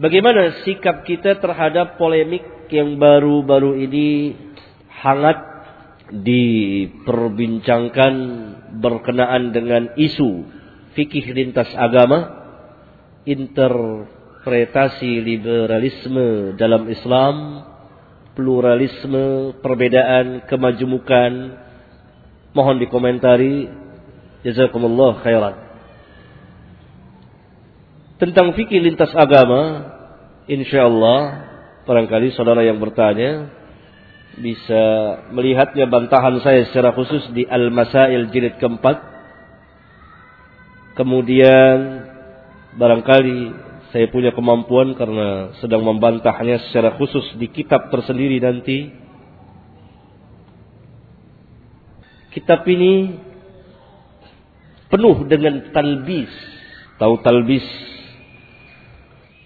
Bagaimana sikap kita terhadap polemik yang baru-baru ini hangat diperbincangkan berkenaan dengan isu fikih lintas agama, interpretasi liberalisme dalam Islam, pluralisme, perbedaan, kemajemukan. Mohon dikomentari. Jazakumullah khairan tentang fikih lintas agama, insya Allah barangkali saudara yang bertanya bisa melihatnya bantahan saya secara khusus di Al-Masail jilid keempat. Kemudian barangkali saya punya kemampuan karena sedang membantahnya secara khusus di kitab tersendiri nanti. Kitab ini penuh dengan talbis. Tahu talbis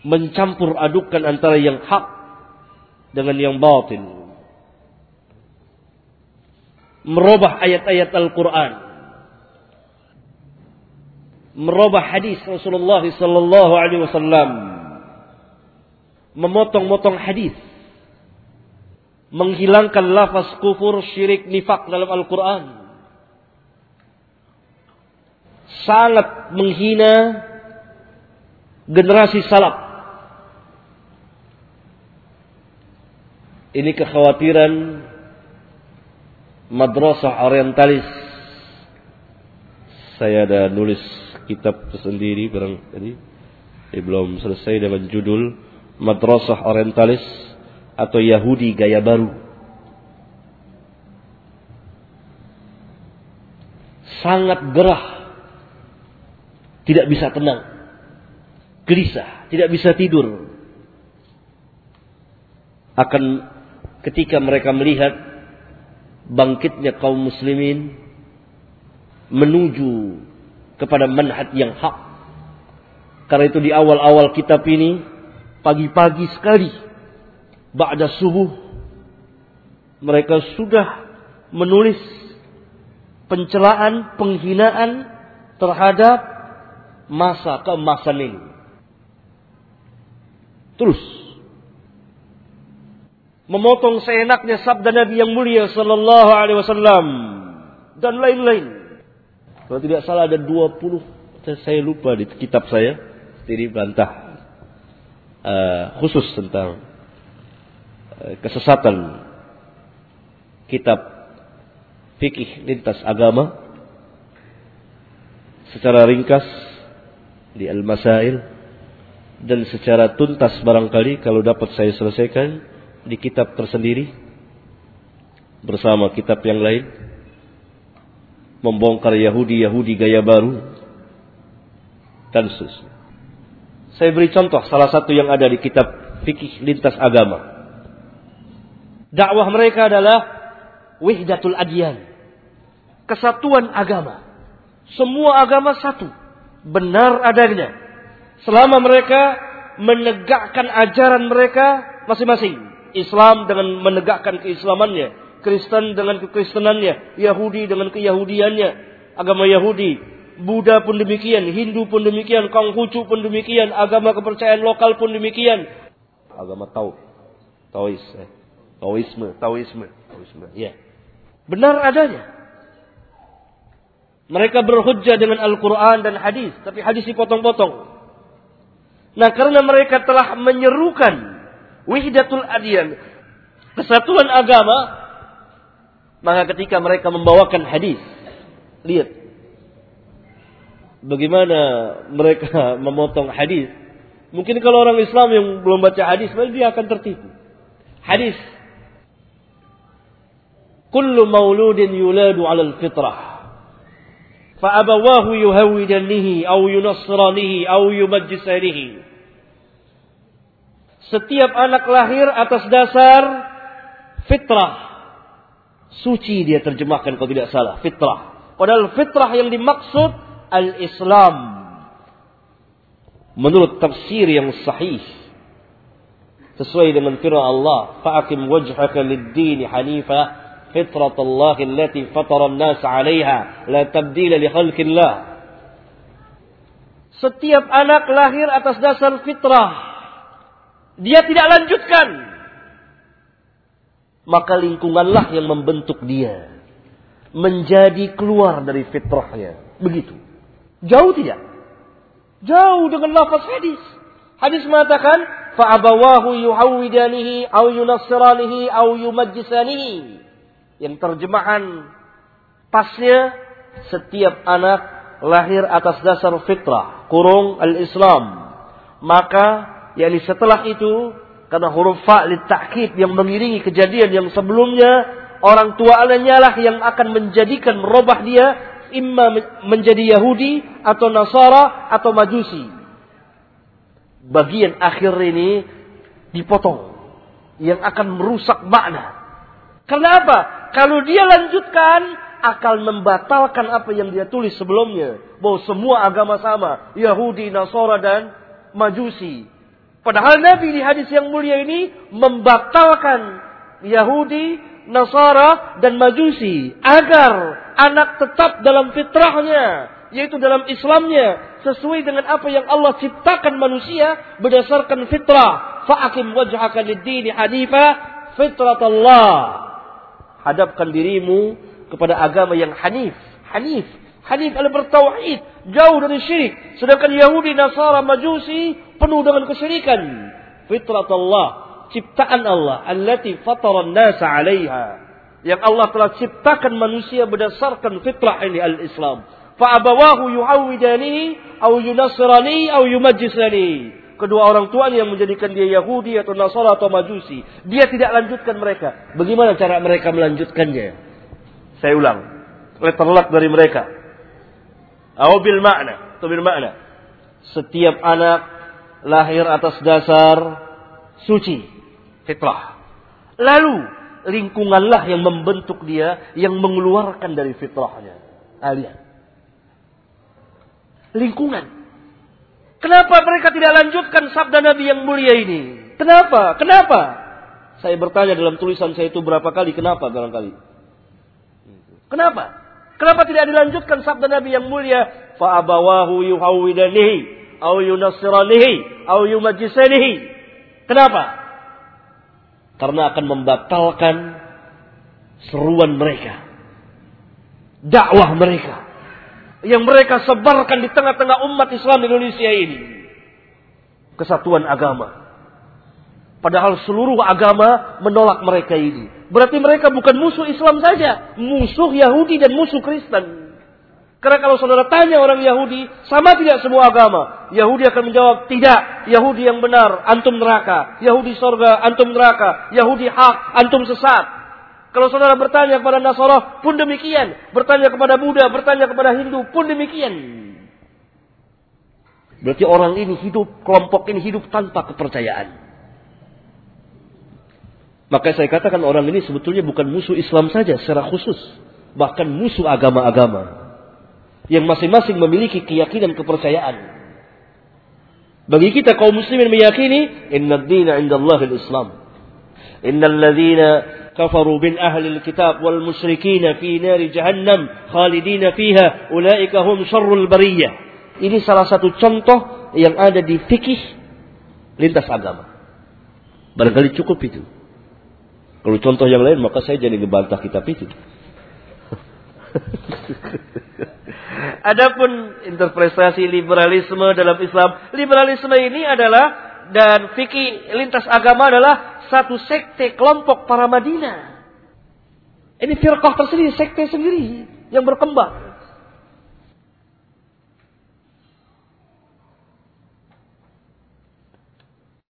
mencampur adukan antara yang hak dengan yang batin. Merubah ayat-ayat Al-Quran. Merubah hadis Rasulullah sallallahu alaihi wasallam. Memotong-motong hadis. Menghilangkan lafaz kufur, syirik, nifak dalam Al-Quran. Sangat menghina generasi salaf Ini kekhawatiran madrasah orientalis. Saya ada nulis kitab tersendiri barang tadi. Saya belum selesai dengan judul Madrasah Orientalis atau Yahudi Gaya Baru. Sangat gerah. Tidak bisa tenang. Gelisah, tidak bisa tidur. Akan ketika mereka melihat bangkitnya kaum muslimin menuju kepada manhaj yang hak. Karena itu di awal-awal kitab ini pagi-pagi sekali ba'da subuh mereka sudah menulis pencelaan, penghinaan terhadap masa keemasan ini. Terus memotong seenaknya sabda Nabi yang mulia sallallahu alaihi wasallam dan lain-lain. Kalau tidak salah ada 20 saya lupa di kitab saya sendiri bantah uh, khusus tentang uh, kesesatan kitab fikih lintas agama secara ringkas di Al-Masail dan secara tuntas barangkali kalau dapat saya selesaikan di kitab tersendiri bersama kitab yang lain membongkar Yahudi-Yahudi gaya baru dan seterusnya. Saya beri contoh salah satu yang ada di kitab fikih lintas agama. Dakwah mereka adalah wihdatul adyan. Kesatuan agama. Semua agama satu. Benar adanya. Selama mereka menegakkan ajaran mereka masing-masing. Islam dengan menegakkan keislamannya, Kristen dengan kekristenannya, Yahudi dengan keyahudiannya, agama Yahudi, Buddha pun demikian, Hindu pun demikian, Konghucu pun demikian, agama kepercayaan lokal pun demikian. Agama Tau, Taois, eh. Taoisme, Taoisme, Taoisme, ya. Benar adanya. Mereka berhujjah dengan Al-Quran dan hadis, tapi hadis dipotong-potong. Nah, karena mereka telah menyerukan wihdatul adyan, kesatuan agama, maka ketika mereka membawakan hadis, lihat bagaimana mereka memotong hadis. Mungkin kalau orang Islam yang belum baca hadis, dia akan tertipu. Hadis. Kullu mauludin yuladu ala fitrah. فأبواه يهودنه أو ينصرانه أو يمجسانه setiap anak lahir atas dasar fitrah. Suci dia terjemahkan kalau tidak salah, fitrah. Padahal fitrah yang dimaksud al-Islam. Menurut tafsir yang sahih sesuai dengan firman Allah, Fa'akim wajhaka lid-din hanifa fitratallahi allati fatara nas 'alaiha la tabdila li khalqillah." Setiap anak lahir atas dasar fitrah dia tidak lanjutkan. Maka lingkunganlah yang membentuk dia. Menjadi keluar dari fitrahnya. Begitu. Jauh tidak? Jauh dengan lafaz hadis. Hadis mengatakan, fa'abawahu yuhawidanihi au yunassiranihi au yumajjisanihi. Yang terjemahan pasnya setiap anak lahir atas dasar fitrah, kurung al-Islam. Maka yakni setelah itu karena huruf fa ta'kid yang mengiringi kejadian yang sebelumnya orang tua anaknya lah yang akan menjadikan merubah dia imma menjadi Yahudi atau Nasara atau Majusi. Bagian akhir ini dipotong yang akan merusak makna. Karena apa? Kalau dia lanjutkan akan membatalkan apa yang dia tulis sebelumnya. Bahwa semua agama sama. Yahudi, Nasara, dan Majusi. Padahal Nabi di hadis yang mulia ini membatalkan Yahudi, Nasara, dan Majusi. Agar anak tetap dalam fitrahnya. Yaitu dalam Islamnya. Sesuai dengan apa yang Allah ciptakan manusia berdasarkan fitrah. Fa'akim wajhaka lid-dini hanifa fitrat Allah. Hadapkan dirimu kepada agama yang hanif. Hanif. Hanif adalah bertauhid. Jauh dari syirik. Sedangkan Yahudi, Nasara, Majusi penuh dengan kesyirikan. Fitrat Allah. Ciptaan Allah. Allati fataran nasa alaiha. Yang Allah telah ciptakan manusia berdasarkan fitrah ini al-Islam. Fa'abawahu yuhawidani, au yunasrani, au yumajisani. Kedua orang tuanya yang menjadikan dia Yahudi atau Nasara atau Majusi. Dia tidak lanjutkan mereka. Bagaimana cara mereka melanjutkannya? Saya ulang. Terlak dari mereka. Atau bil. Atau bil makna. Setiap anak lahir atas dasar suci. Fitrah. Lalu lingkunganlah yang membentuk dia. Yang mengeluarkan dari fitrahnya. Alian. Lingkungan. Kenapa mereka tidak lanjutkan sabda Nabi yang mulia ini? Kenapa? Kenapa? Saya bertanya dalam tulisan saya itu berapa kali. Kenapa barangkali? Kenapa? Kenapa tidak dilanjutkan sabda Nabi yang mulia? Fa'abawahu yuhawidanihi, au yunassiranihi, au yumajisanihi. Kenapa? Karena akan membatalkan seruan mereka. Dakwah mereka. Yang mereka sebarkan di tengah-tengah umat Islam Indonesia ini. Kesatuan agama. Padahal seluruh agama menolak mereka ini. Berarti mereka bukan musuh Islam saja. Musuh Yahudi dan musuh Kristen. Karena kalau saudara tanya orang Yahudi, sama tidak semua agama? Yahudi akan menjawab, tidak. Yahudi yang benar, antum neraka. Yahudi sorga, antum neraka. Yahudi hak, antum sesat. Kalau saudara bertanya kepada Nasara pun demikian. Bertanya kepada Buddha, bertanya kepada Hindu pun demikian. Berarti orang ini hidup, kelompok ini hidup tanpa kepercayaan. Maka saya katakan orang ini sebetulnya bukan musuh Islam saja secara khusus. Bahkan musuh agama-agama. Yang masing-masing memiliki keyakinan kepercayaan. Bagi kita kaum muslimin meyakini. Inna dina indallahil Islam. Inna alladhina kafaru bin ahli kitab wal musyrikina fi nari jahannam khalidina fiha ulaika hum syarrul bariyah. Ini salah satu contoh yang ada di fikih lintas agama. Barangkali cukup itu. Kalau contoh yang lain maka saya jadi ngebantah kitab itu. Adapun interpretasi liberalisme dalam Islam, liberalisme ini adalah dan fikih lintas agama adalah satu sekte kelompok para Madinah. Ini firqah tersendiri, sekte sendiri yang berkembang.